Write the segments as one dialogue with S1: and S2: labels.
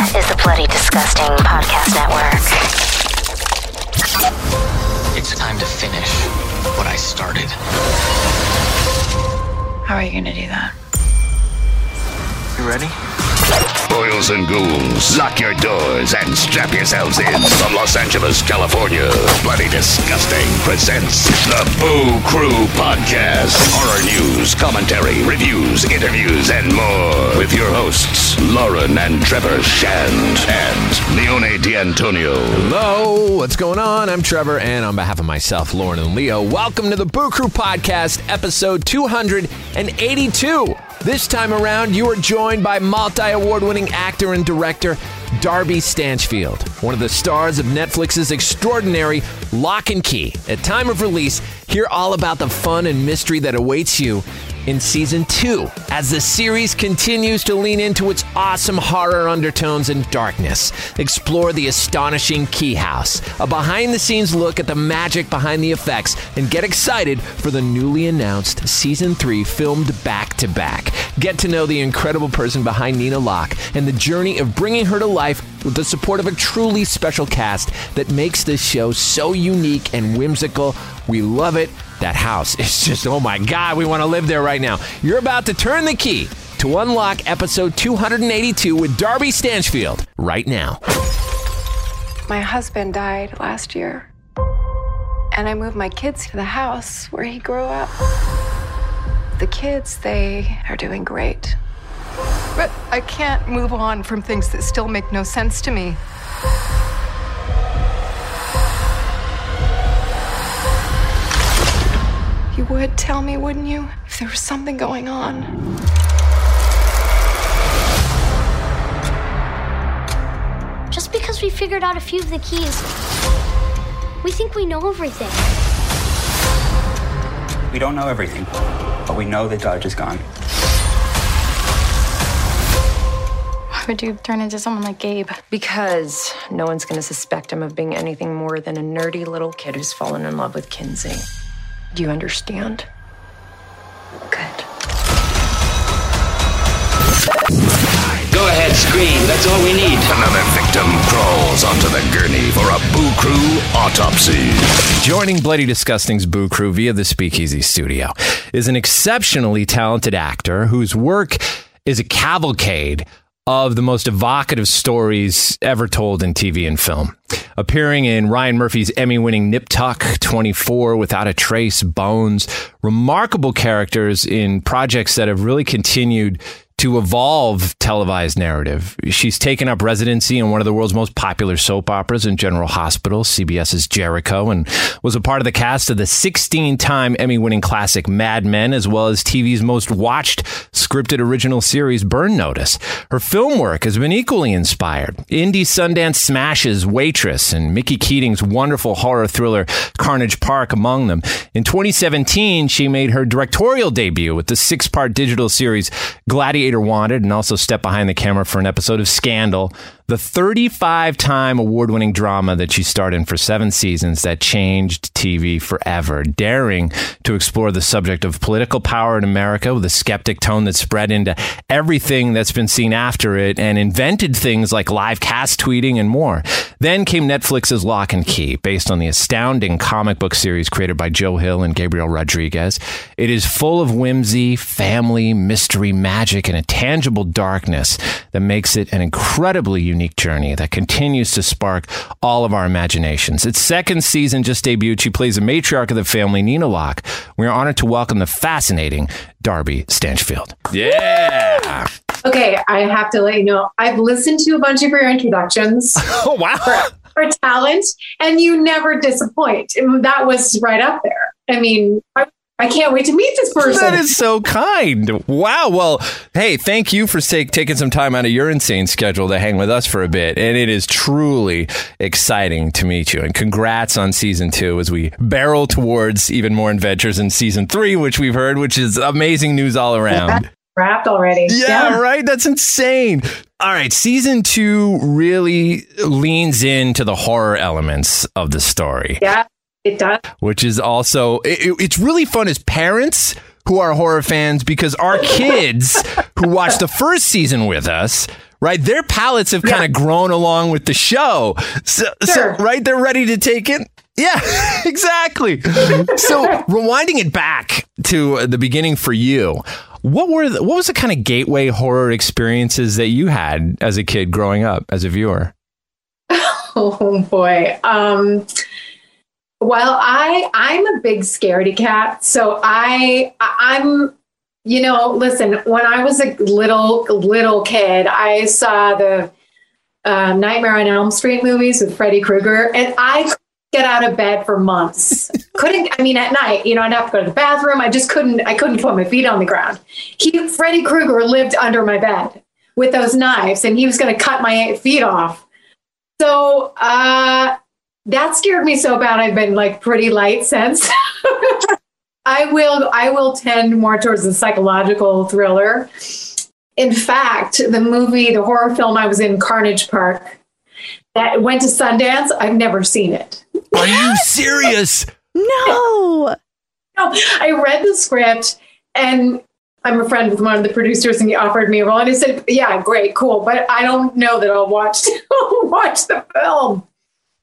S1: is the Bloody Disgusting Podcast Network.
S2: It's time to finish what I started.
S3: How are you going to do that?
S2: You ready?
S4: Boils and ghouls, lock your doors and strap yourselves in. From Los Angeles, California, Bloody Disgusting presents the Boo Crew Podcast. Horror news, commentary, reviews, interviews, and more. With your hosts, Lauren and Trevor Shand and Leone D'Antonio.
S5: Hello, what's going on? I'm Trevor, and on behalf of myself, Lauren, and Leo, welcome to the Boo Crew Podcast, episode 282. This time around, you are joined by multi award winning actor and director Darby Stanchfield, one of the stars of Netflix's extraordinary Locke and Key. At time of release, hear all about the fun and mystery that awaits you in season two as the series continues to lean into its awesome horror undertones and darkness. Explore the astonishing Key House, a behind the scenes look at the magic behind the effects, and get excited for the newly announced season three filmed back to back. Get to know the incredible person behind Nina Locke and the journey of bringing her to life with the support of a truly special cast that makes this show so unique and whimsical. We love it. That house is just, oh my God, we want to live there right now. You're about to turn the key to unlock episode 282 with Darby Stanchfield right now.
S3: My husband died last year, and I moved my kids to the house where he grew up. The kids, they are doing great. But I can't move on from things that still make no sense to me. Would tell me, wouldn't you, if there was something going on?
S6: Just because we figured out a few of the keys, we think we know everything.
S7: We don't know everything, but we know that Dodge is gone.
S3: Why would you turn into someone like Gabe?
S8: Because no one's going to suspect him of being anything more than a nerdy little kid who's fallen in love with Kinsey. Do you understand? Good.
S9: Go ahead, scream. That's all we need.
S4: Another victim crawls onto the gurney for a Boo Crew autopsy.
S5: Joining Bloody Disgusting's Boo Crew via the Speakeasy Studio is an exceptionally talented actor whose work is a cavalcade of the most evocative stories ever told in TV and film. Appearing in Ryan Murphy's Emmy winning Nip Tuck 24, Without a Trace, Bones, remarkable characters in projects that have really continued to evolve televised narrative. She's taken up residency in one of the world's most popular soap operas in General Hospital, CBS's Jericho, and was a part of the cast of the 16 time Emmy winning classic Mad Men, as well as TV's most watched scripted original series, Burn Notice. Her film work has been equally inspired. Indie Sundance smashes Waitress and Mickey Keating's wonderful horror thriller Carnage Park among them. In 2017, she made her directorial debut with the six part digital series Gladiator Wanted and also stepped behind the camera for an episode of Scandal, the 35 time award winning drama that she starred in for seven seasons that changed TV forever, daring to explore the subject of political power in America with a skeptic tone that spread into everything that's been seen after it and invented things like live cast tweeting and more. Then came Netflix's Locke and Key, based on the astounding comic book series created by Joe Hill and Gabriel Rodriguez. It is full of whimsy, family, mystery, magic, and a tangible darkness that makes it an incredibly unique journey that continues to spark all of our imaginations. Its second season just debuted. She plays a matriarch of the family, Nina Locke. We are honored to welcome the fascinating Darby Stanchfield. Yeah.
S10: Okay, I have to let you know, I've listened to a bunch of your introductions
S5: Oh, wow.
S10: for, for talent, and you never disappoint. That was right up there. I mean, I, I can't wait to meet this person.
S5: That is so kind. Wow. Well, hey, thank you for take, taking some time out of your insane schedule to hang with us for a bit. And it is truly exciting to meet you. And congrats on season two as we barrel towards even more adventures in season three, which we've heard, which is amazing news all around.
S10: Wrapped already.
S5: Yeah, right. That's insane. All right, season two really leans into the horror elements of the story,
S10: Yeah, it does.
S5: which is also it, it's really fun as parents who are horror fans because our kids who watched the first season with us right? Their palates have kind of grown along with the show. So,
S10: Sure.
S5: so, right, they're ready to take it. Yeah, exactly. so, rewinding it back to the beginning for you, what were the, what was the kind of gateway horror experiences that you had as a kid growing up as a viewer?
S10: Oh boy. Um, well, I I'm a big scaredy cat, so I I'm you know listen when I was a little little kid, I saw the uh, Nightmare on Elm Street movies with Freddy Krueger, and I couldn't get out of bed for months. couldn't I mean at night, you know, I'd have to go to the bathroom. I just couldn't I couldn't put my feet on the ground. He Freddy Krueger lived under my bed with those knives, and he was going to cut my feet off. So uh, that scared me so bad. I've been like pretty light since. I will I will tend more towards the psychological thriller. In fact, the movie, the horror film I was in, Carnage Park, that went to Sundance. I've never seen it.
S5: Are you serious?
S11: No.
S10: No, I read the script and I'm a friend with one of the producers and he offered me a role and I said, Yeah, great, cool. But I don't know that I'll watch watch the film.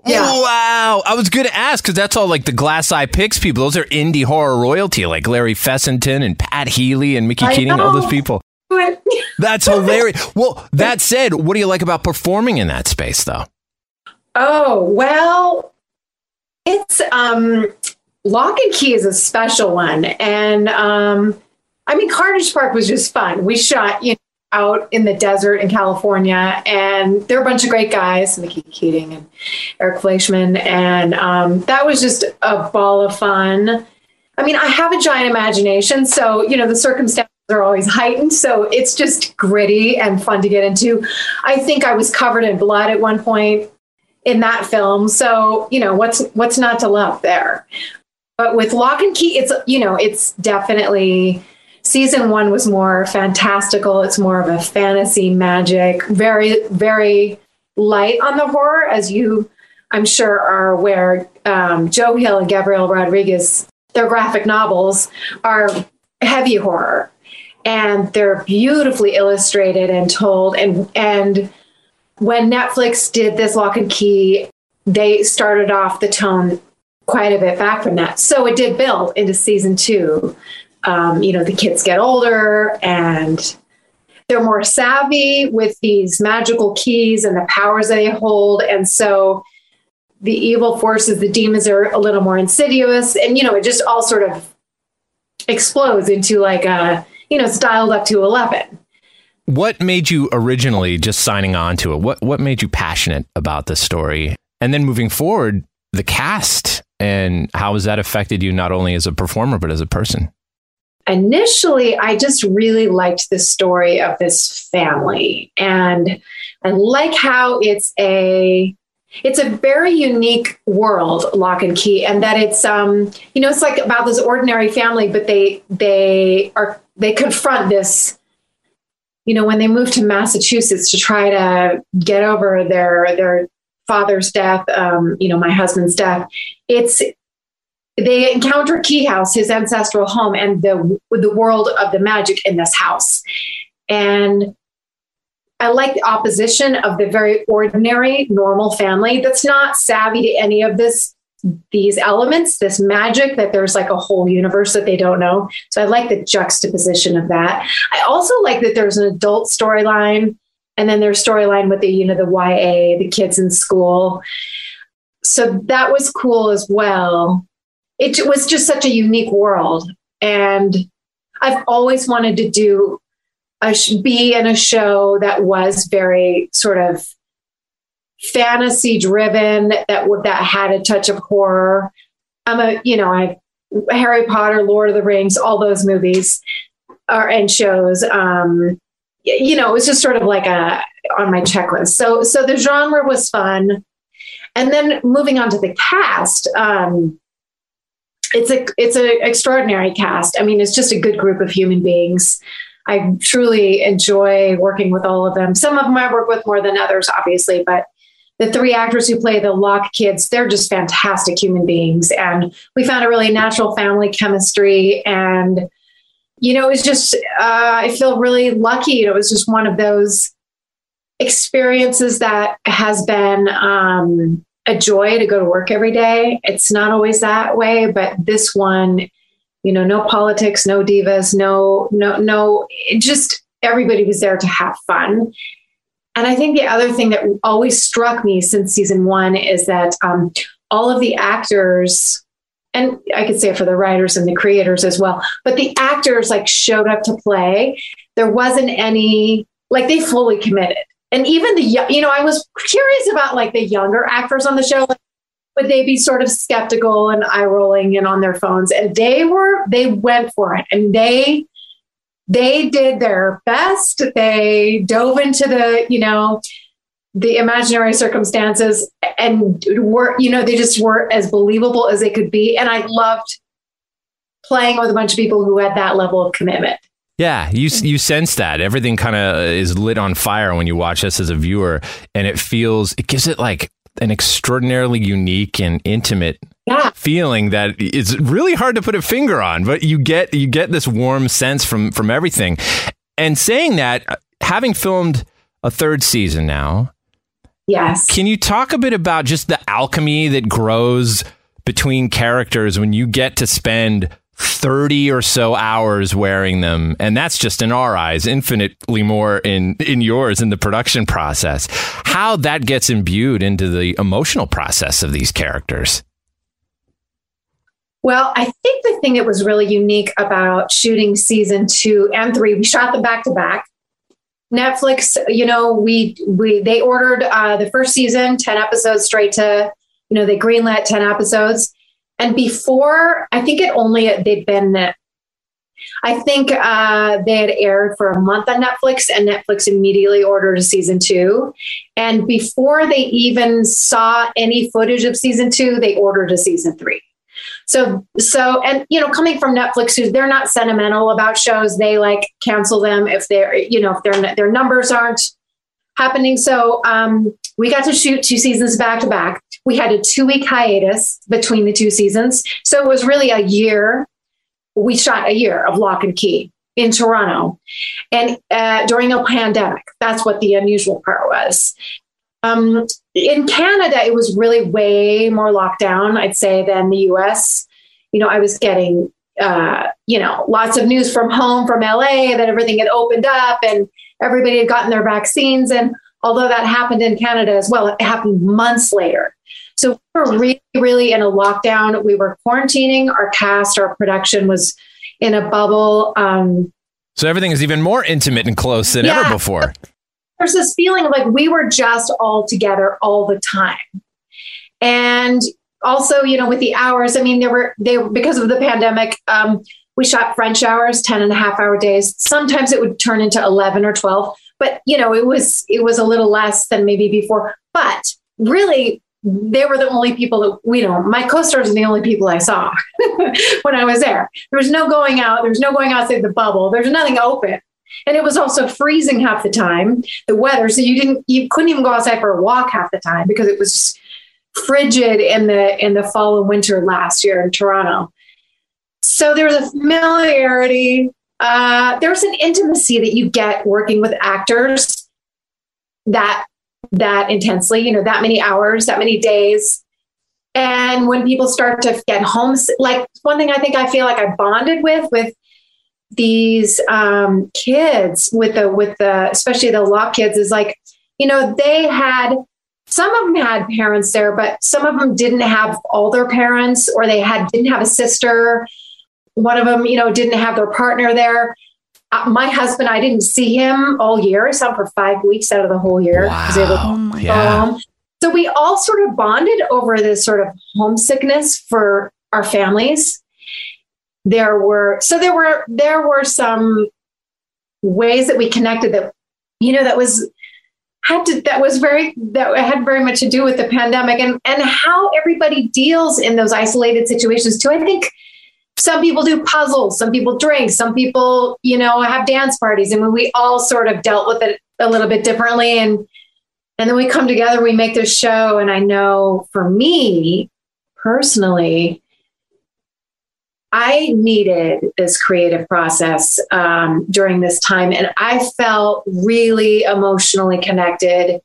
S10: Yeah.
S5: Wow. I was going to ask because that's all like the Glass Eye Pix people. Those are indie horror royalty, like Larry Fessenden and Pat Healy and Mickey
S10: I
S5: Keating, all those people. That's hilarious. Well, that said, what do you like about performing in that space, though?
S10: Oh, well, it's um Locke and Key is a special one. And um I mean Carnage Park was just fun. We shot, you know, out in the desert in California and they're a bunch of great guys, Mickey Keating and Eric Fleischman. And um that was just a ball of fun. I mean, I have a giant imagination, so you know the circumstances are always heightened. So it's just gritty and fun to get into. I think I was covered in blood at one point in that film. So, you know, what's what's not to love there? But with Locke and Key, it's you know, it's definitely season one was more fantastical. It's more of a fantasy magic, very, very light on the horror, as you I'm sure are aware. Um, Joe Hill and Gabriel Rodriguez, their graphic novels are heavy horror. And they're beautifully illustrated and told and and when Netflix did this Locke and Key, they started off the tone quite a bit back from that. So it did build into season two. Um, you know, the kids get older and they're more savvy with these magical keys and the powers they hold. And so the evil forces, the demons are a little more insidious. And, you know, it just all sort of explodes into like a, you know, styled up to 11.
S5: What made you originally just signing on to it? What what made you passionate about this story? And then moving forward, the cast and how has that affected you not only as a performer but as a person?
S10: Initially i just really liked the story of this family. And i like how it's a it's a very unique world Locke and Key and that it's um you know it's like about this ordinary family but they they are they confront this you know when they move to massachusetts to try to get over their their father's death um you know my husband's death. It's they encounter Key House, his ancestral home, and the the world of the magic in this house. And I like the opposition of the very ordinary, normal family that's not savvy to any of this these elements, this magic that there's like a whole universe that they don't know. So I like the juxtaposition of that. I also like that there's an adult storyline and then there's storyline with the you know the YA, the kids in school. So that was cool as well it was just such a unique world. And i've always wanted to do a be in a show that was very sort of fantasy driven that would that had a touch of horror. I'm a you know i harry potter lord of the rings all those movies are and shows um you know it was just sort of like a on my checklist. So so the genre was fun. And then moving on to the cast um it's a it's an extraordinary cast. I mean, it's just a good group of human beings. I truly enjoy working with all of them. Some of them I work with more than others, obviously, but the three actors who play the Locke kids, they're just fantastic human beings, and we found a really natural family chemistry. And you know, it was just uh, I feel really lucky. It was just one of those experiences that has been um, a joy to go to work every day. It's not always that way, but this one, you know, no politics, no divas, no, no, no, just everybody was there to have fun. And I think the other thing that always struck me since season one is that um, all of the actors, and I could say it for the writers and the creators as well, but the actors like showed up to play. There wasn't any, like they fully committed. And even the, you know, I was curious about like the younger actors on the show. Like, would they be sort of skeptical and eye rolling and on their phones? And they were, they went for it and they, they did their best. They dove into the, you know, the imaginary circumstances and were, you know, they just were as believable as they could be. And I loved playing with a bunch of people who had that level of commitment.
S5: Yeah, you mm. you sense that everything kind of uh, is lit on fire when you watch this as a viewer, and it feels it gives it like an extraordinarily unique and intimate
S10: yeah.
S5: feeling that is really hard to put a finger on, but you get you get this warm sense from from everything. And saying that, uh, having filmed a third season now,
S10: yes,
S5: can you talk a bit about just the alchemy that grows between characters when you get to spend 30 or so hours wearing them and that's just in our eyes infinitely more in in yours in the production process. How that gets imbued into the emotional process of these characters.
S10: Well, I think the thing that was really unique about shooting season two and three, we shot them back to back. Netflix, you know, we we they ordered uh, the first season, ten episodes straight to, you know, they greenlit ten episodes, and before I think it only they'd been, I think uh, they had aired for a month on Netflix, and Netflix immediately ordered a season two. And before they even saw any footage of season two, they ordered a season three. So, so, and you know, coming from Netflix, who's they're not sentimental about shows. They like cancel them if they're, you know, if their their numbers aren't happening. So, um, we got to shoot two seasons back to back. We had a two week hiatus between the two seasons, so it was really a year. We shot a year of Locke and Key in Toronto, and uh, during a pandemic. That's what the unusual part was. Um, in Canada, it was really way more lockdown, I'd say, than the US. You know, I was getting, uh, you know, lots of news from home, from LA, that everything had opened up and everybody had gotten their vaccines. And although that happened in Canada as well, it happened months later. So we were really, really in a lockdown. We were quarantining. Our cast, our production was in a bubble. Um,
S5: so everything is even more intimate and close than yeah, ever before
S10: there's this feeling of like we were just all together all the time. And also, you know, with the hours, I mean, there were they because of the pandemic, um, we shot French hours, 10 and a half hour days. Sometimes it would turn into 11 or 12, but you know, it was it was a little less than maybe before. But really, they were the only people that we know my co-stars are the only people i saw when i was there. There was no going out there was no going outside the bubble there's nothing open. And it was also freezing half the time the weather so you didn't you couldn't even go outside for a walk half the time because it was frigid in the in the fall and winter last year in toronto. So there was a familiarity uh, there's an intimacy that you get working with actors that that intensely you know that many hours that many days. And when people start to get home like one thing i think i feel like i bonded with with these um, kids with the with the especially the Locke kids is like you know they had some of them had parents there but some of them didn't have all their parents or they had didn't have a sister. One of them you know didn't have their partner there Uh, my husband i didn't see him all year. I saw him for five weeks out of the whole year.
S5: Wow. oh my yeah.
S10: so we all sort of bonded over this sort of homesickness for our families. There were so there were there were some ways that we connected that you know that was had to that was very that had very much to do with the pandemic and and how everybody deals in those isolated situations too. I think some people do puzzles some people drink some people you know have dance parties and we all sort of dealt with it a little bit differently and and then we come together we make this show and i know for me personally I needed this creative process um, during this time, and I felt really emotionally connected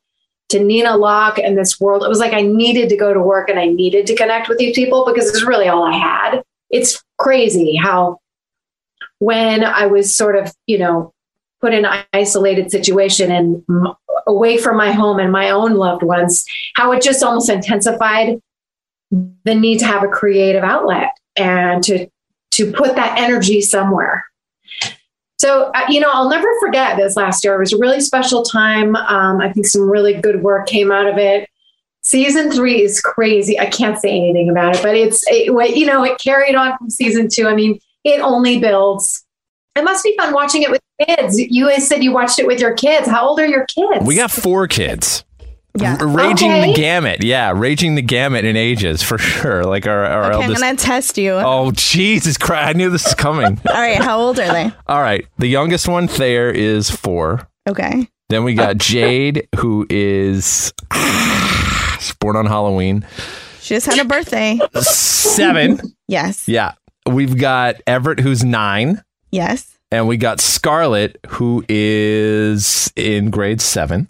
S10: to Nina Locke and this world. It was like I needed to go to work and I needed to connect with these people because it's really all I had. It's crazy how when I was sort of, you know, put in an isolated situation and m- away from my home and my own loved ones, how it just almost intensified the need to have a creative outlet and to to put that energy somewhere. So, uh, you know, I'll never forget this last year. It was a really special time. Um, I think some really good work came out of it. Season three is crazy. I can't say anything about it, but it's, it, you know, it carried on from season two. I mean, it only builds. It must be fun watching it with kids. You said you watched it with your kids. How old are your kids?
S5: We got four kids.
S11: Yeah.
S5: R- raging
S10: Okay.
S5: the gamut. Yeah, raging the gamut in ages for sure. Like our, our
S11: Okay, I'm gonna test you.
S5: Oh Jesus Christ! I knew this was coming.
S11: All right, how old are they?
S5: All right, the youngest one, Thayer, is four.
S11: Okay.
S5: Then we got Jade, who is born on Halloween.
S11: She just had a birthday.
S5: Seven.
S11: Yes.
S5: Yeah. We've got Everett, who's nine.
S11: Yes.
S5: And we got Scarlett, who is in grade seven.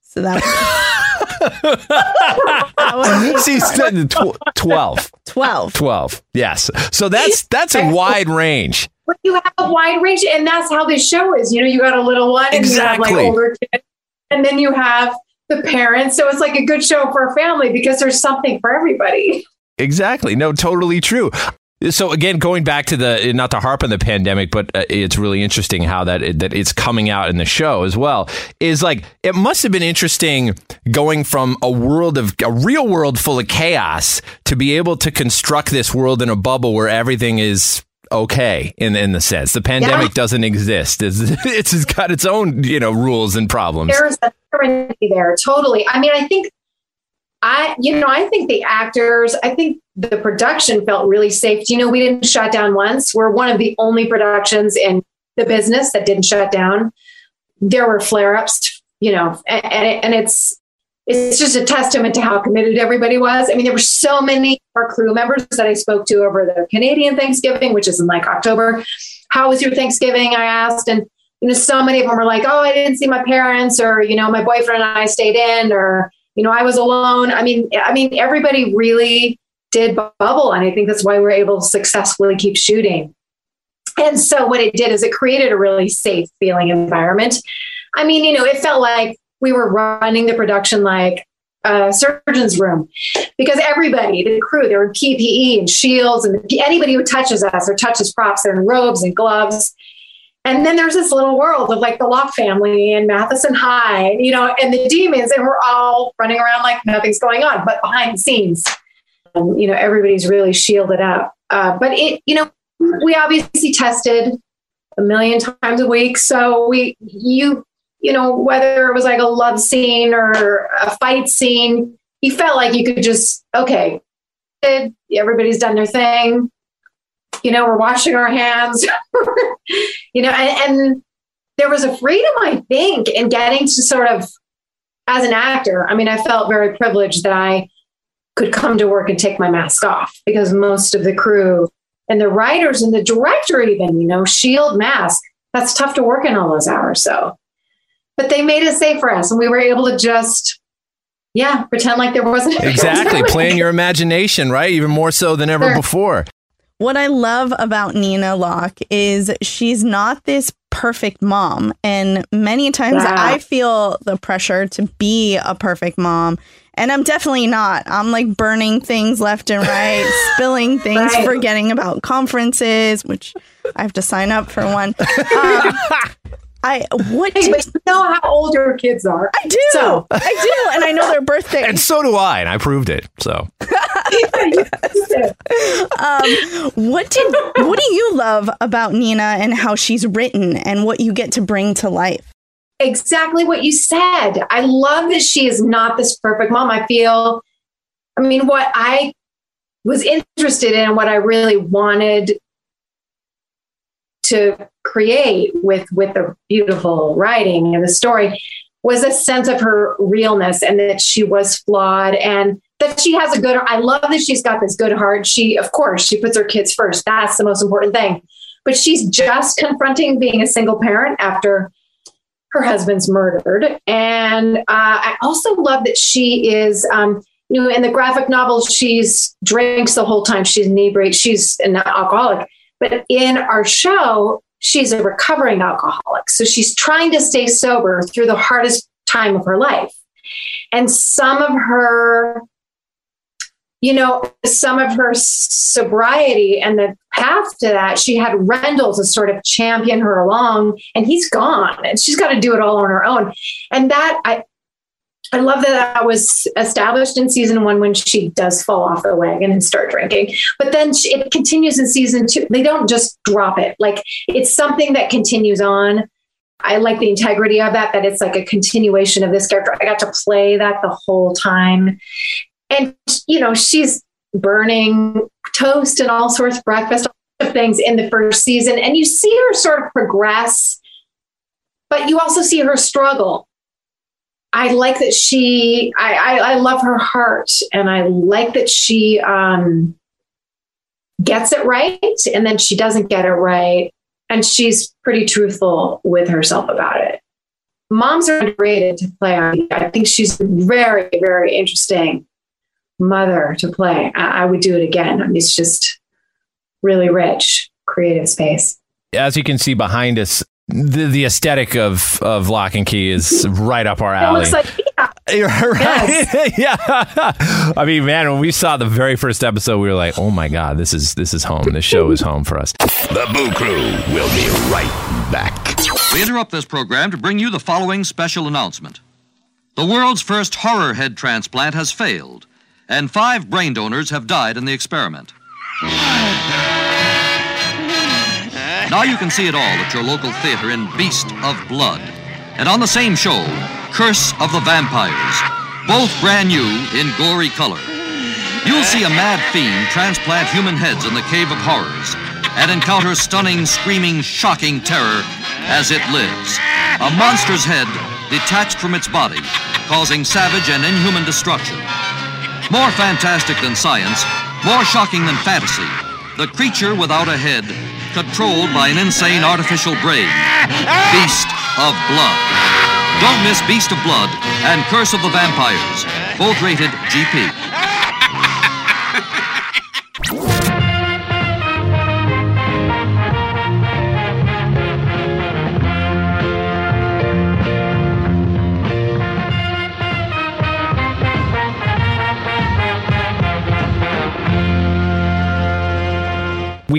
S11: So that, that would be
S5: She's tw- 12.
S11: 12.
S5: 12. Yes. So that's that's a wide range.
S10: But you have a wide range, and that's how this show is. You know, you got a little one, and you have
S5: Exactly.
S10: like older kids, and then you have the parents. So it's like a good show for a family because there's something for everybody.
S5: Exactly. No, totally true. So again, going back to the not to harp on the pandemic, but uh, it's really interesting how that that it's coming out in the show as well. Is like it must have been interesting going from a world of a real world full of chaos to be able to construct this world in a bubble where everything is okay in in the sense the pandemic
S10: Yeah.
S5: doesn't exist. It's, it's got its own you know rules and problems.
S10: There's a there, totally. I mean, I think I, you know, I think the actors, I think the production felt really safe. You know, we didn't shut down once. We're one of the only productions in the business that didn't shut down. There were flare ups, you know, and, and, it's, it's just a testament to how committed everybody was. I mean, there were so many our crew members that I spoke to over the Canadian Thanksgiving, which is in like October. How was your Thanksgiving? I asked. And, you know, so many of them were like, oh, I didn't see my parents, or, you know, my boyfriend and I stayed in, or, you know, I was alone. I mean, I mean, everybody really did bubble. And I think that's why we're able to successfully keep shooting. And so what it did is it created a really safe feeling environment. I mean, you know, it felt like we were running the production like a surgeon's room because everybody, the crew, they were in PPE and shields, and anybody who touches us or touches props, they're in robes and gloves. And then there's this little world of like the Locke family and Matheson High, you know, and the demons, and we're all running around like nothing's going on, but behind the scenes, um, you know, everybody's really shielded up. Uh, but it, you know, we obviously tested a million times a week, so we, you, you know, whether it was like a love scene or a fight scene, you felt like you could just, okay, everybody's done their thing. You know, we're washing our hands, you know, and, and there was a freedom, I think, in getting to sort of, as an actor, I mean, I felt very privileged that I could come to work and take my mask off because most of the crew and the writers and the director, even, you know, shield mask, that's tough to work in all those hours. So, but they made it safe for us and we were able to just yeah pretend like there wasn't
S5: Exactly. Playing your imagination, right? Even more so than ever
S10: Sure.
S5: before.
S11: What I love about Nina Locke is she's not this perfect mom. And many times. I feel the pressure to be a perfect mom. And I'm definitely not. I'm like burning things left and right, spilling things,
S10: Right.
S11: forgetting about conferences, which I have to sign up for one. Um, I what
S10: Hey,
S11: did,
S10: but you know how old your kids are
S11: I do.
S10: So-
S11: I do, and I know their birthday.
S5: And so do I, and I proved it. So
S11: um, what did what do you love about Nina and how she's written and what you get to bring to life?
S10: exactly what you said i love that she is not this perfect mom i feel i mean what i was interested in what i really wanted to create with with the beautiful writing and the story was a sense of her realness and that she was flawed and that she has a good I love that she's got this good heart. She of course she puts her kids first. That's the most important thing. But she's just confronting being a single parent after her husband's murdered. And uh, I also love that she is um, you know, in the graphic novel, she's drinks the whole time. She's inebriated. She's an alcoholic. But in our show, she's a recovering alcoholic. So she's trying to stay sober through the hardest time of her life. And some of her you know, some of her sobriety and the path to that, she had Rendell to sort of champion her along, and he's gone, and she's got to do it all on her own. And that I, I love that that was established in season one when she does fall off the wagon and start drinking. But then it continues in season two. They don't just drop it; like it's something that continues on. I like the integrity of that, that it's like a continuation of this character. I got to play that the whole time and you know she's burning toast and all sorts of breakfast of things in the first season and you see her sort of progress but you also see her struggle i like that she i i, I love her heart and i like that she um gets it right and then she doesn't get it right and she's pretty truthful with herself about it moms are underrated to play i think she's a very very interesting mother to play. I, I would do it again. I mean, it's just really rich creative space.
S5: As you can see behind us, the, the aesthetic of, of Locke and Key is right up our alley.
S10: It looks like yeah.
S5: Right. Yes. yeah. I mean, man, when we saw the very first episode, we were like, "Oh my god, this is this is home. This show is home for us."
S4: The Boo Crew will be right back.
S12: We interrupt this program to bring you the following special announcement. The world's first horror head transplant has failed and five brain donors have died in the experiment. Now you can see it all at your local theater in Beast of Blood. And on the same show, Curse of the Vampires, both brand new in gory color. You'll see a mad fiend transplant human heads in the Cave of Horrors and encounter stunning, screaming, shocking terror as it lives. A monster's head detached from its body, causing savage and inhuman destruction. More fantastic than science, more shocking than fantasy. The creature without a head, controlled by an insane artificial brain. Beast of Blood. Don't miss Beast of Blood and Curse of the Vampires, both rated GP.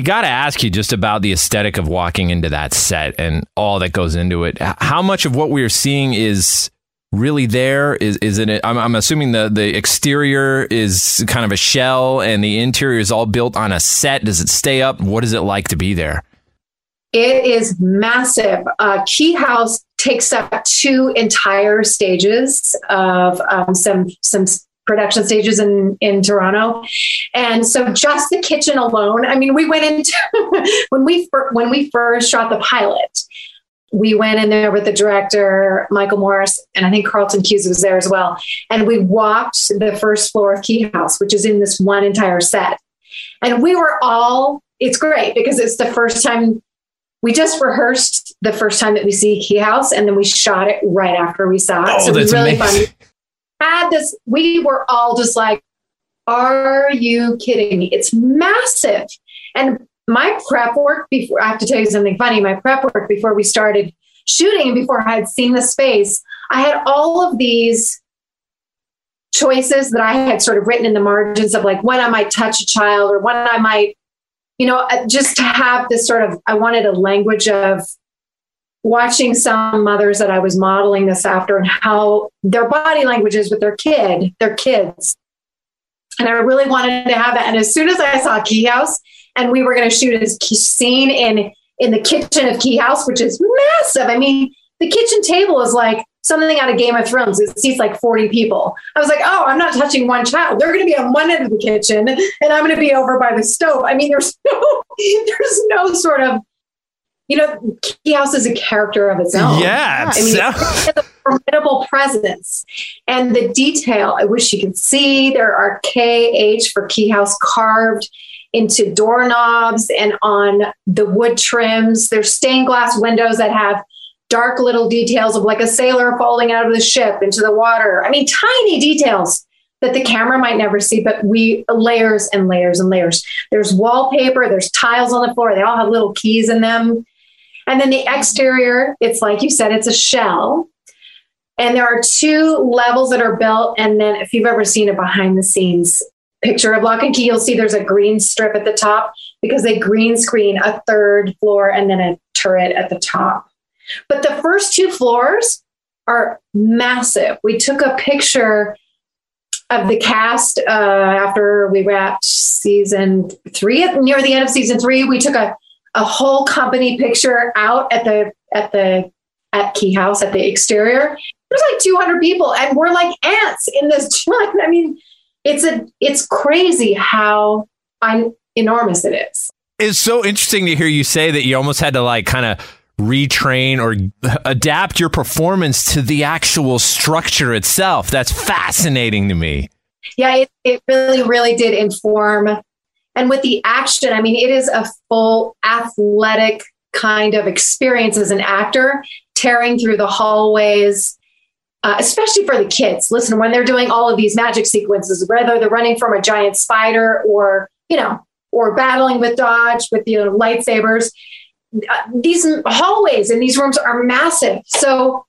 S5: Got to ask you just about the aesthetic of walking into that set and all that goes into it. How much of what we are seeing is really there? Is is it? I'm, I'm assuming the the exterior is kind of a shell and the interior is all built on a set. Does it stay up? What is it like to be there?
S10: It is massive. Uh, Key House takes up two entire stages of um, some some production stages in in Toronto, and so just the kitchen alone. I mean, we went into when we when we first shot the pilot. We went in there with the director, Michael Morris, and I think Carlton Cuse was there as well. And we walked the first floor of Key House, which is in this one entire set. And we were all, it's great because it's the first time we just rehearsed the first time that we see Key House and then we shot it right after we saw it.
S5: Oh,
S10: so it was really
S5: amazing.
S10: fun had this, we were all just like, are you kidding me? It's massive. And my prep work before, I have to tell you something funny. My prep work before we started shooting before I had seen the space, I had all of these choices that I had sort of written in the margins of like when I might touch a child or when I might, you know, uh, just to have this sort of, I wanted a language of watching some mothers that I was modeling this after and how their body language is with their kid, their kids. And I really wanted to have that. And as soon as I saw Key House and we were going to shoot a scene in in the kitchen of Key House, which is massive. I mean, the kitchen table is like something out of Game of Thrones. It seats like 40 people. I was like, oh, I'm not touching one child. They're going to be on one end of the kitchen and I'm going to be over by the stove. I mean, there's no, there's no sort of you know, Key House is a character of its own.
S5: Yeah,
S10: I mean,
S5: so-
S10: it has a formidable presence, and the detail. I wish you could see. There are KH for Key House carved into doorknobs and on the wood trims. There's stained glass windows that have dark little details of like a sailor falling out of the ship into the water. I mean, tiny details that the camera might never see, but we layers and layers and layers. There's wallpaper, there's tiles on the floor, they all have little keys in them. And then the exterior, it's like you said, it's a shell. And there are two levels that are built. And then if you've ever seen a behind the scenes picture of Locke and Key, you'll see there's a green strip at the top because they green screen a third floor and then a turret at the top. But the first two floors are massive. We took a picture of the cast uh, after we wrapped season three. Near the end of season three, we took a, a whole company picture out at the at the at Key House at the exterior. There's like 200 people, and we're like ants in this. I mean, it's a it's crazy how I'm enormous it is.
S5: It's so interesting to hear you say that you almost had to like kind of retrain or adapt your performance to the actual structure itself. That's fascinating to me.
S10: Yeah, it, it really, really did inform. And with the action, I mean, it is a full athletic kind of experience as an actor, tearing through the hallways, uh, especially for the kids. Listen, when they're doing all of these magic sequences, whether they're running from a giant spider or, you know, or battling with Dodge with you know, lightsabers, uh, these hallways and these rooms are massive. So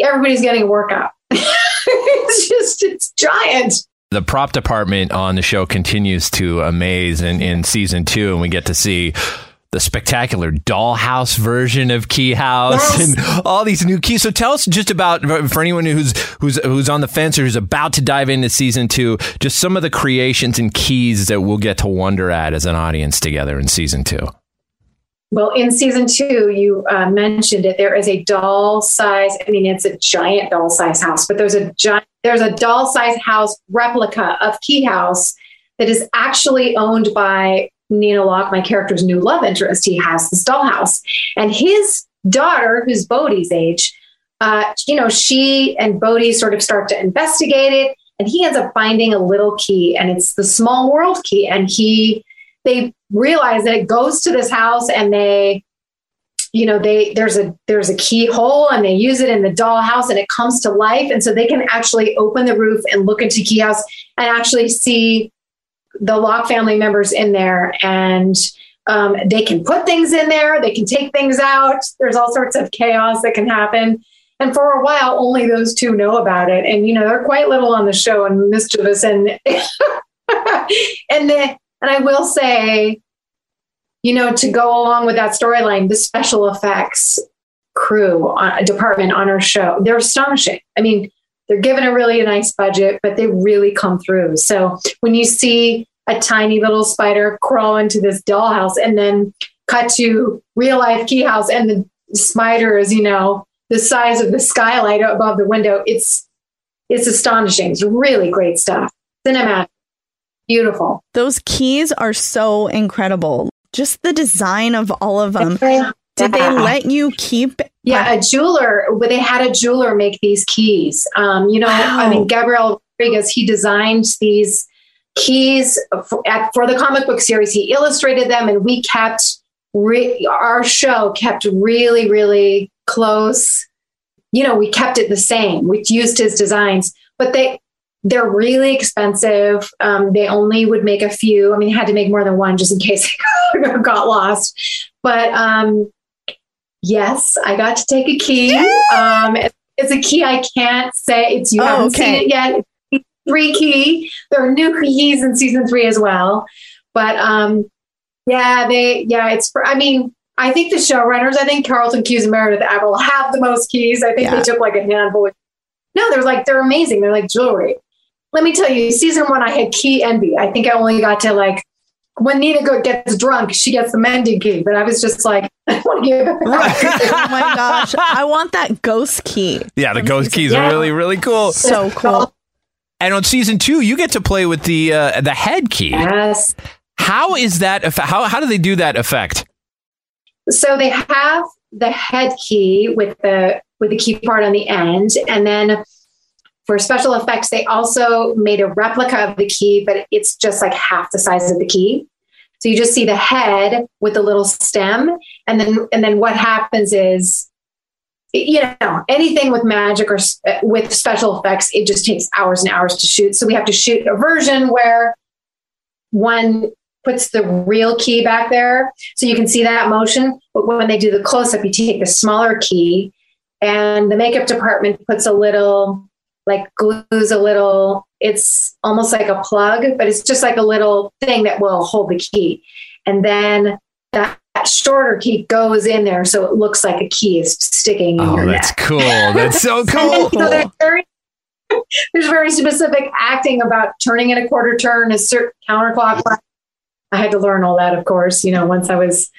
S10: everybody's getting a workout. it's just, it's giant.
S5: The prop department on the show continues to amaze in, in season two, and we get to see the spectacular dollhouse version of Key House
S10: Yes.
S5: and all these new keys. So tell us just about for anyone who's who's who's on the fence or who's about to dive into season two, just some of the creations and keys that we'll get to wonder at as an audience together in season two.
S10: Well, in season two, you uh, mentioned it. There is a doll size. I mean, it's a giant doll size house, but there's a giant. There's a doll size house replica of Key House that is actually owned by Nina Locke, my character's new love interest. He has this dollhouse, and his daughter, who's Bodie's age, uh, you know, she and Bodie sort of start to investigate it, and he ends up finding a little key, and it's the small world key, and he they realize that it goes to this house and they you know they there's a there's a keyhole and they use it in the dollhouse and it comes to life. And so they can actually open the roof and look into key house and actually see the Locke family members in there. And um, they can put things in there. They can take things out. There's all sorts of chaos that can happen. And for a while only those two know about it. And you know they're quite little on the show and mischievous and and then and I will say, you know, to go along with that storyline, the special effects crew on, department on our show, they're astonishing. I mean, they're given a really nice budget, but they really come through. So when you see a tiny little spider crawl into this dollhouse and then cut to real life key house and the spider is, you know, the size of the skylight above the window, it's it's astonishing. It's really great stuff. Cinematic. Beautiful.
S11: Those keys are so incredible. Just the design of all of them. Did they let you keep?
S10: Yeah, a jeweler. They had a jeweler make these keys. Um, you know, I mean, Gabriel Rodriguez. He designed these keys for, at, for the comic book series. He illustrated them, and we kept re- our show kept really, really close. You know, we kept it the same. We used his designs, but they they're really expensive. Um, they only would make a few. I mean, had to make more than one just in case it got lost. But um, yes, I got to take a key. Um, it's a key I can't say. It's you
S11: Oh,
S10: haven't
S11: okay.
S10: seen it yet. It's three key. There are new keys in season three as well. But um, yeah, they yeah, it's. For, I mean, I think the showrunners. I think Carlton Cuse and Meredith Averill have the most keys. I think
S11: Yeah.
S10: they took like a handful. Of, no, they're like they're amazing. They're like jewelry. Let me tell you, season one, I had key envy. I think I only got to like when Nina go, gets drunk, she gets the mending key. But I was just like, I want to give it back.
S11: oh my gosh, I want that ghost key.
S5: Yeah, the ghost keys
S10: Yeah.
S5: are really really cool.
S11: So cool.
S5: And on season two, you get to play with the uh, the head key.
S10: Yes.
S5: How is that? How how do they do that effect?
S10: so they have the head key with the with the key part on the end, and then for special effects, they also made a replica of the key, but it's just like half the size of the key. So you just see the head with the little stem, and then and then what happens is, you know, anything with magic or uh, with special effects, it just takes hours and hours to shoot. So we have to shoot a version where one puts the real key back there, so you can see that motion. But when they do the close up, you take the smaller key, and the makeup department puts a little like glues a little. It's almost like a plug but it's just like a little thing that will hold the key. And then that, shorter key goes in there so it looks like a key is sticking in
S5: oh that's
S10: neck.
S5: cool. That's so cool.
S10: so there's very, there's very specific acting about turning in a quarter turn a certain counterclockwise. I had to learn all that of course you know once i was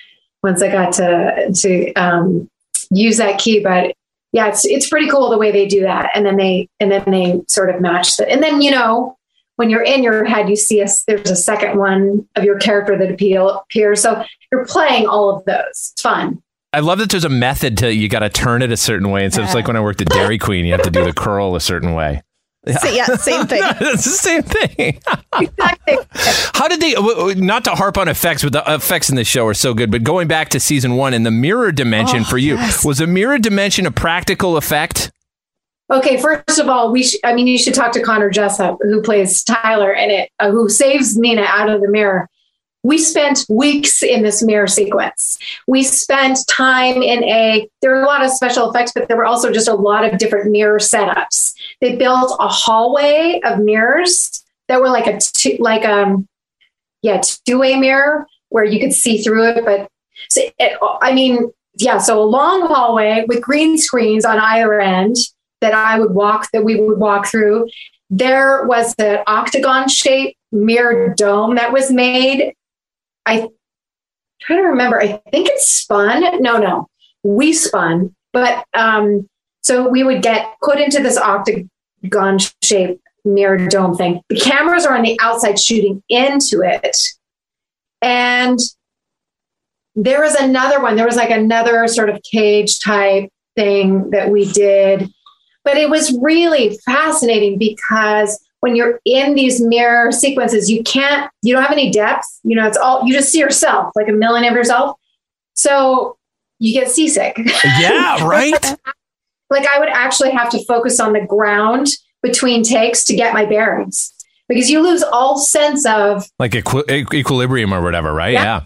S10: once i got to to um, use that key but yeah, it's it's pretty cool the way they do that, and then they and then they sort of match that, and then you know when you're in your head, you see a There's a second one of your character that appeal appears, so you're playing all of those. It's fun.
S5: I love that there's a method to you got to turn it a certain way. And so it's like when I worked at Dairy Queen, you have to do the curl a certain way.
S11: So, yeah, same thing.
S5: it's the same thing. Exactly. How did they? w- w- Not to harp on effects, but the effects in the show are so good. But going back to season one and the mirror dimension
S10: Oh,
S5: for you,
S10: yes.
S5: was a mirror dimension a practical effect?
S10: Okay, first of all, we sh- I mean, you should talk to Connor Jessup, who plays Tyler in it, uh, who saves Nina out of the mirror. We spent weeks in this mirror sequence. We spent time in a, there were a lot of special effects, but there were also just a lot of different mirror setups. They built a hallway of mirrors that were like a, two, like, um, yeah, two way mirror where you could see through it. But so it, I mean, yeah, so a long hallway with green screens on either end that I would walk, that we would walk through. There was an octagon shaped mirror dome that was made. I try to remember. I think it's spun. No, no, we spun. But um, so we would get put into this octagon shaped mirror dome thing. The cameras are on the outside shooting into it. And there was another one. There was like another sort of cage type thing that we did. But it was really fascinating because when you're in these mirror sequences, you can't, you don't have any depth. You know, it's all, you just see yourself, like a million of yourself. So you get seasick.
S5: Yeah, right.
S10: like I would actually have to focus on the ground between takes to get my bearings because you lose all sense of
S5: Like equi- equilibrium or whatever, right?
S10: Yeah.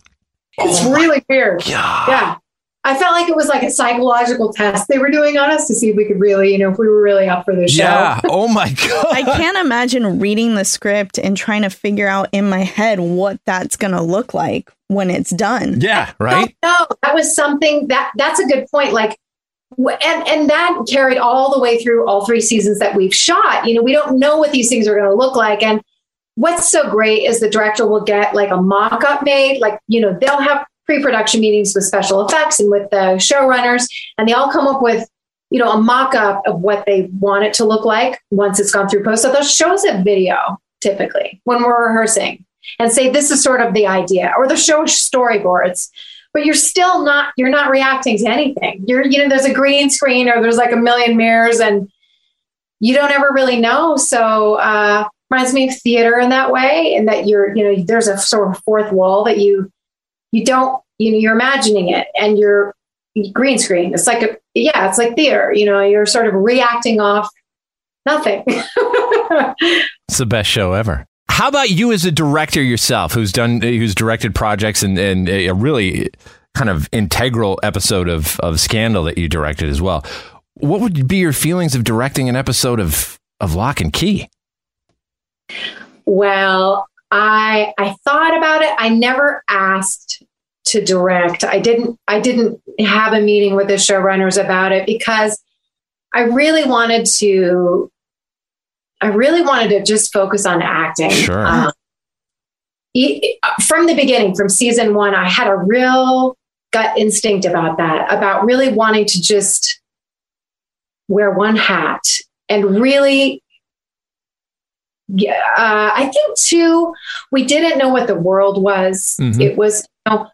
S5: Yeah.
S10: it's oh really weird. Yeah. Yeah. I felt like it was like a psychological test they were doing on us to see if we could really, you know, if we were really up for the show.
S5: Yeah. Oh my god.
S11: I can't imagine reading the script and trying to figure out in my head what that's going to look like when it's done.
S5: Yeah, right?
S10: No, that was something that that's a good point. Like, and and that carried all the way through all three seasons that we've shot. You know, we don't know what these things are going to look like. And what's so great is the director will get like a mock-up made. Like, you know, they'll have pre-production meetings with special effects and with the showrunners, and they all come up with you know a mock-up of what they want it to look like once it's gone through post. So they'll show us a video typically when we're rehearsing and say this is sort of the idea or the show storyboards but you're still not you're not reacting to anything you're you know there's a green screen or there's like a million mirrors and you don't ever really know so uh reminds me of theater in that way and that you're you know there's a sort of fourth wall that you you don't you know you're imagining it and you're green screen it's like a yeah it's like theater you know you're sort of reacting off nothing
S5: It's the best show ever. How about you as a director yourself, who's done, who's directed projects and, and a really kind of integral episode of of Scandal that you directed as well? What would be your feelings of directing an episode of of Locke and Key?
S10: Well, I I thought about it. I never asked to direct. I didn't I didn't have a meeting with the showrunners about it because I really wanted to I really wanted to just focus on acting.
S5: Sure.
S10: Um, from the beginning, from season one, I had a real gut instinct about that, about really wanting to just wear one hat and really yeah, uh, I think too, we didn't know what the world was.
S13: Mhm.
S10: It was, you know,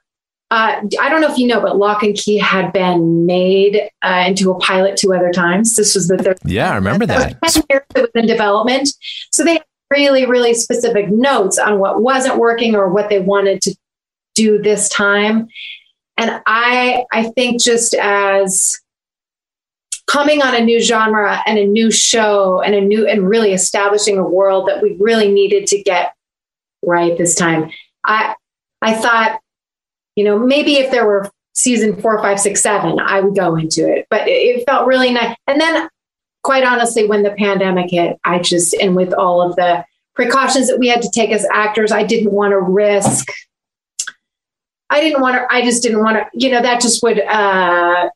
S10: uh, I don't know if you know, but Locke and Key had been made uh, into a pilot two other times. This was the third.
S5: Yeah, I remember that.
S10: Ten years it was in development, so they had really, really specific notes on what wasn't working or what they wanted to do this time. And I, I think just as coming on a new genre and a new show and a new and really establishing a world that we really needed to get right this time. I I thought, you know, maybe if there were season four, five, six, seven, I would go into it. But it felt really nice. And then quite honestly, when the pandemic hit, I just and with all of the precautions that we had to take as actors, I didn't want to risk I didn't want to, I just didn't want to, you know, that just would uh,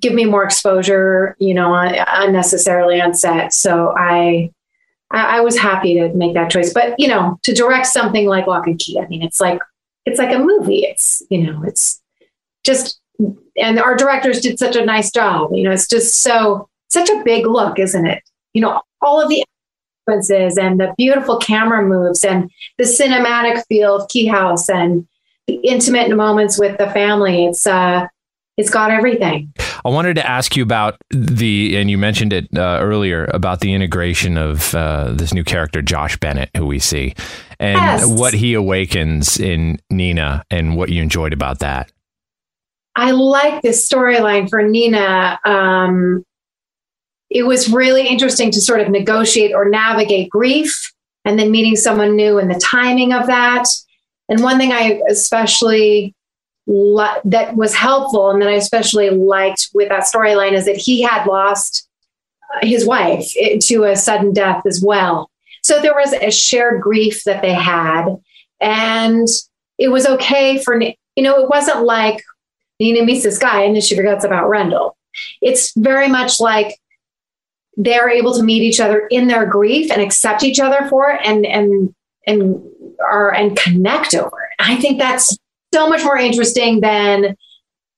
S10: give me more exposure, you know, unnecessarily on set. So I, I, was happy to make that choice. But, you know, to direct something like Locke and Key, I mean, it's like, it's like a movie. It's, you know, it's just, and our directors did such a nice job. You know, it's just so, such a big look, isn't it? You know, all of the sequences and the beautiful camera moves and the cinematic feel of Key House and the intimate moments with the family. It's, uh, it's got everything.
S5: I wanted to ask you about the, and you mentioned it uh, earlier about the integration of uh, this new character, Josh Bennett, who we see, and yes. what he awakens in Nina, and what you enjoyed about that.
S10: I like this storyline for Nina. Um, it was really interesting to sort of negotiate or navigate grief and then meeting someone new and the timing of that. And one thing I especially that was helpful and that I especially liked with that storyline is that he had lost his wife eh, to a sudden death as well. So there was a shared grief that they had. And it was okay for, you know, it wasn't like Nina meets this guy and then she forgets about Rendell. It's very much like they're able to meet each other in their grief and accept each other for it and, and, and are, and connect over it. I think that's so much more interesting than,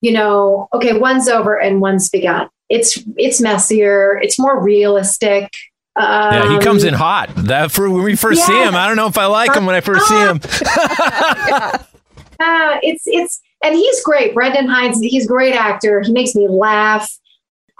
S10: you know, okay, one's over and one's begun. It's it's messier. It's more realistic.
S5: Um, yeah, he comes in hot. That for when we first see him, I don't know if I like him when I first see him.
S10: uh, it's it's and he's great. Brendan Hines, he's a great actor. He makes me laugh.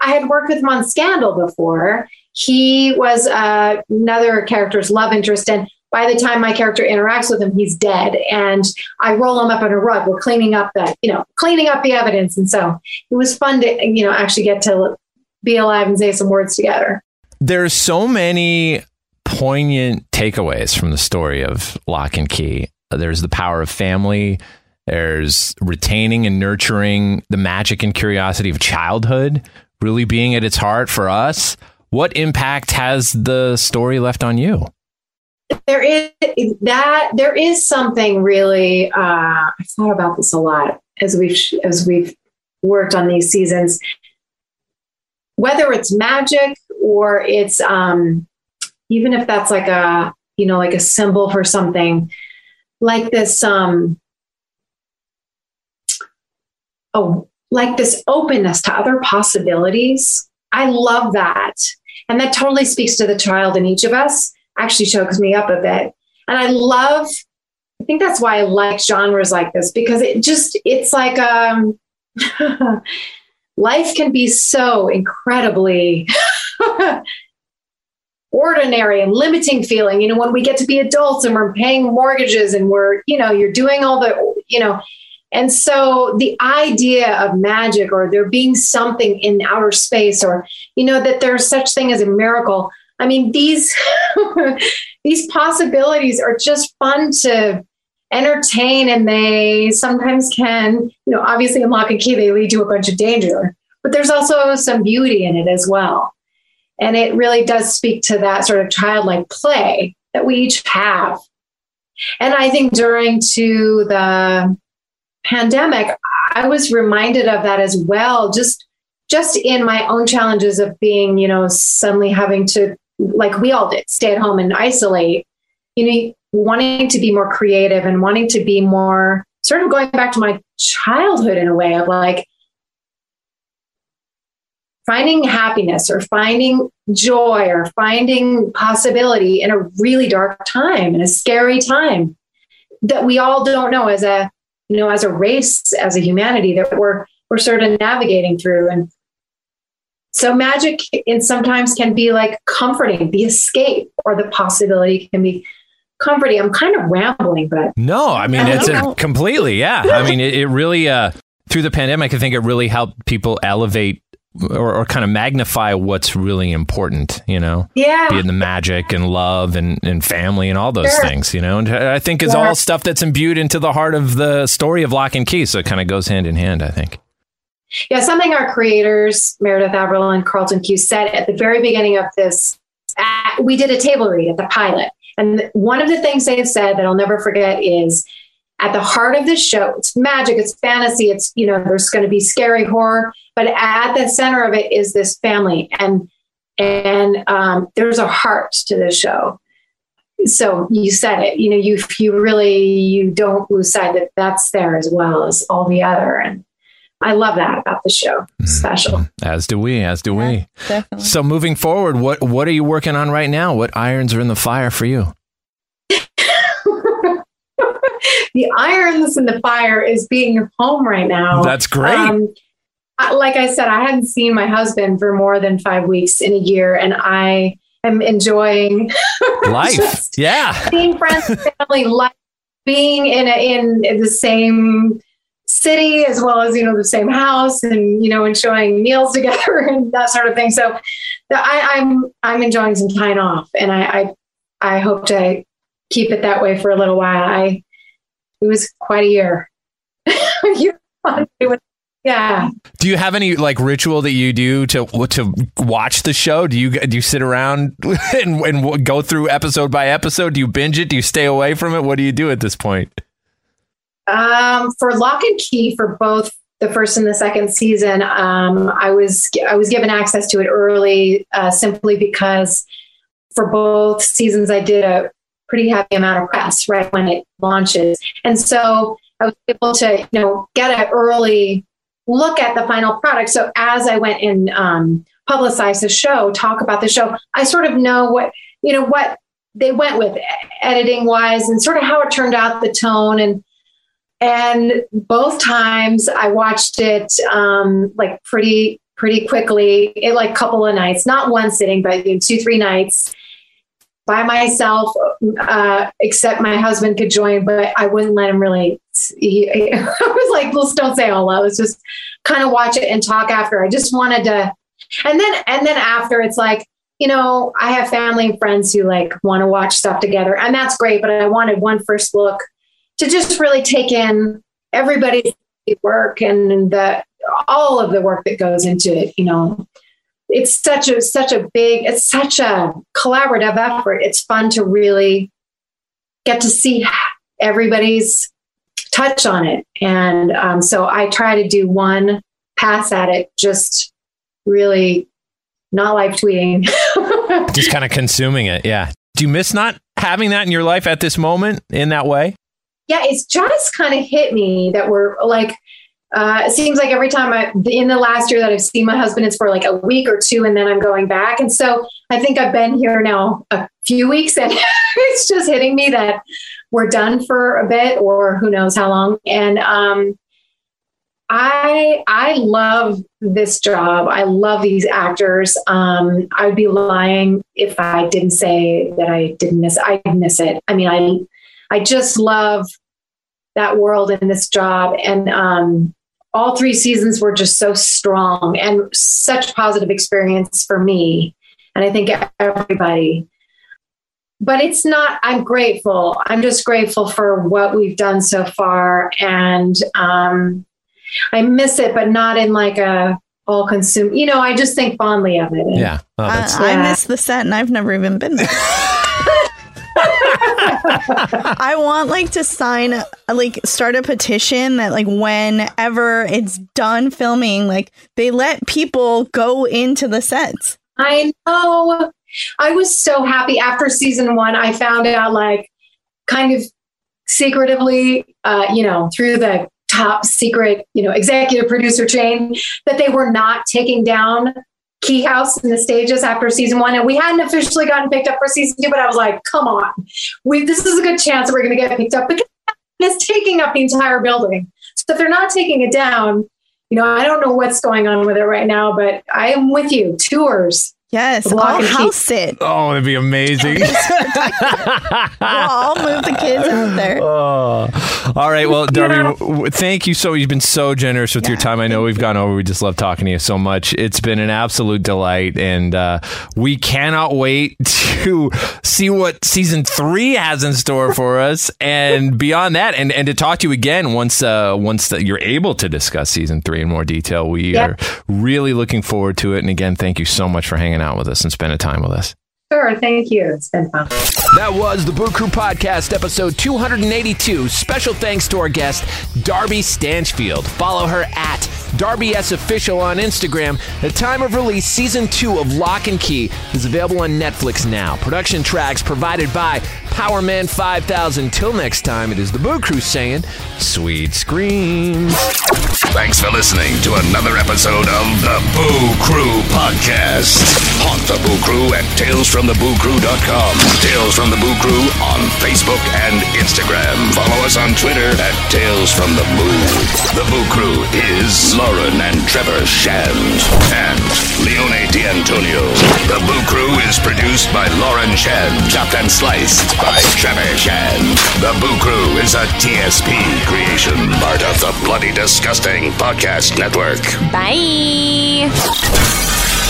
S10: I had worked with him on Scandal before. He was uh, another character's love interest, and by the time my character interacts with him, he's dead. And I roll him up on a rug. We're cleaning up the, you know, cleaning up the evidence. And so it was fun to, you know, actually get to be alive and say some words together.
S5: There's so many poignant takeaways from the story of Locke and Key. There's the power of family. There's retaining and nurturing the magic and curiosity of childhood, really being at its heart for us. What impact has the story left on you?
S10: There is that there is something really uh, i've thought about this a lot as we've as we've worked on these seasons. Whether it's magic or it's um even if that's like a you know like a symbol for something like this um oh like this openness to other possibilities i love that. And that totally speaks to the child in each of us actually chokes me up a bit. And I love, I think that's why I like genres like this because it just, it's like, um, life can be so incredibly ordinary and limiting feeling. You know, when we get to be adults and we're paying mortgages and we're, you know, you're doing all the, you know, and so the idea of magic or there being something in outer space or, you know, that there's such thing as a miracle, I mean, these these possibilities are just fun to entertain, and they sometimes can, you know, obviously in Locke and Key they lead to a bunch of danger, but there's also some beauty in it as well, and it really does speak to that sort of childlike play that we each have. And I think during to the pandemic, I was reminded of that as well. Just just in my own challenges of being, you know, suddenly having to like we all did, stay at home and isolate, you know, wanting to be more creative and wanting to be more sort of going back to my childhood in a way of like finding happiness or finding joy or finding possibility in a really dark time in a scary time that we all don't know as a you know, as a race, as a humanity that we're we're sort of navigating through. And so magic in sometimes can be like comforting, the escape or the possibility can be comforting. I'm kind of rambling, but
S5: no, I mean
S10: I
S5: it's a, completely yeah. I mean it, it really uh, through the pandemic, I think it really helped people elevate or, or kind of magnify what's really important. You know,
S10: Yeah.
S5: being the magic and love and, and family and all those
S10: Sure.
S5: things. You know, and I think is
S10: Yeah.
S5: all stuff that's imbued into the heart of the story of Locke and Key. So it kind of goes hand in hand. I think.
S10: Yeah, something our creators, Meredith Averill and Carlton Cuse, said at the very beginning of this. We did a table read at the pilot. And one of the things they've said that I'll never forget is at the heart of this show, it's magic, it's fantasy, it's, you know, there's going to be scary horror, but at the center of it is this family. And, and um, there's a heart to this show. So you said it, you know, you, you really, you don't lose sight that that's there as well as all the other. And I love that about the show. Special.
S5: As do we. As do we.
S11: Definitely.
S5: So moving forward, what what are you working on right now? What irons are in the fire for you?
S10: the irons in the fire is being home right now.
S5: That's great.
S10: Um, like I said, I hadn't seen my husband for more than five weeks in a year, and I am enjoying
S5: Life. yeah.
S10: seeing friends and family, like being in a, in the same city as well as you know the same house, and you know enjoying meals together and that sort of thing. So, I, I'm I'm enjoying some time off, and I, I I hope to keep it that way for a little while. I it was quite a year. Yeah.
S5: Do you have any like ritual that you do to to watch the show? Do you do you sit around and, and go through episode by episode? Do you binge it? Do you stay away from it? What do you do at this point?
S10: Um, for Locke and Key, for both the first and the second season, um, I was I was given access to it early, uh, simply because for both seasons I did a pretty heavy amount of press right when it launches, and so I was able to you know get an early look at the final product. So as I went and um, publicized the show, talk about the show, I sort of know what you know what they went with editing wise and sort of how it turned out, the tone and and both times I watched it um, like pretty pretty quickly, in like couple of nights, not one sitting, but you know, two three nights by myself. Uh, except my husband could join, but I wouldn't let him really. He, I was like, let's don't say that. Let's just kind of watch it and talk after. I just wanted to, and then and then after, it's like you know, I have family and friends who like want to watch stuff together, and that's great. But I wanted one first look to just really take in everybody's work and the all of the work that goes into it. You know, it's such a such a big, it's such a collaborative effort. It's fun to really get to see everybody's touch on it, and um, so I try to do one pass at it, just really not live tweeting.
S5: Just kind of consuming it. Yeah. Do you miss not having that in your life at this moment in that way?
S10: Yeah, it's just kind of hit me that we're like, uh, it seems like every time I, in the last year that I've seen my husband, it's for like a week or two, and then I'm going back. And so I think I've been here now a few weeks, and it's just hitting me that we're done for a bit, or who knows how long. And um, I I love this job. I love these actors. Um, I would be lying if I didn't say that I didn't miss. I miss it. I mean, I I just love that world and this job. And um, all three seasons were just so strong and such positive experience for me. And I think everybody. But it's not, I'm grateful. I'm just grateful for what we've done so far. And um, I miss it, but not in like a all consume. You know, I just think fondly of it. And-
S5: Yeah. Oh,
S11: I,
S5: that's,
S11: I miss the set, and I've never even been there. I want like to sign, like, start a petition that, like, whenever it's done filming, like, they let people go into the sets.
S10: I know. I was so happy after season one. I found out, like, kind of secretively, uh, you know, through the top secret, you know, executive producer chain, that they were not taking down Key House in the stages after season one. And we hadn't officially gotten picked up for season two, but I was like, come on, we this is a good chance that we're going to get picked up because it's taking up the entire building. So if they're not taking it down, you know, I don't know what's going on with it right now, but I am with you. Tours.
S11: Yes, I'll
S10: and key.
S11: house it.
S5: Oh, it'd be amazing.
S11: I'll move the kids out there.
S5: Oh. All right. Well, Darby, w- w- thank you so. You've been so generous with your time. I know we've gone over. We just love talking to you so much. It's been an absolute delight, and uh, we cannot wait to see what season three has in store for us, and beyond that, and, and to talk to you again once uh, once that you're able to discuss season three in more detail. We
S10: Yeah.
S5: are really looking forward to it. And again, thank you so much for hanging out with us and spending time with us.
S10: Sure. Thank you. It's been fun.
S5: That was the Boo Crew Podcast, episode 282. Special thanks to our guest, Darby Stanchfield. Follow her at Darby S Official on Instagram. The time of release, season two of Locke and Key is available on Netflix now. Production tracks provided by Powerman 5000. Till next time, it is the Boo Crew saying, sweet screams.
S4: Thanks for listening to another episode of the Boo Crew Podcast. Haunt the Boo Crew at talesfromthebooCrew.com. Tales from the Boo Crew on Facebook and Instagram. Follow us on Twitter at Tales from the Boo. The Boo Crew is Lauren and Trevor Shand and Leone D'Antonio. The Boo Crew is produced by Lauren Shand, chopped and sliced by Trevor Shand. The Boo Crew is a TSP creation, part of the Bloody Disgusting Podcast Network.
S1: Bye.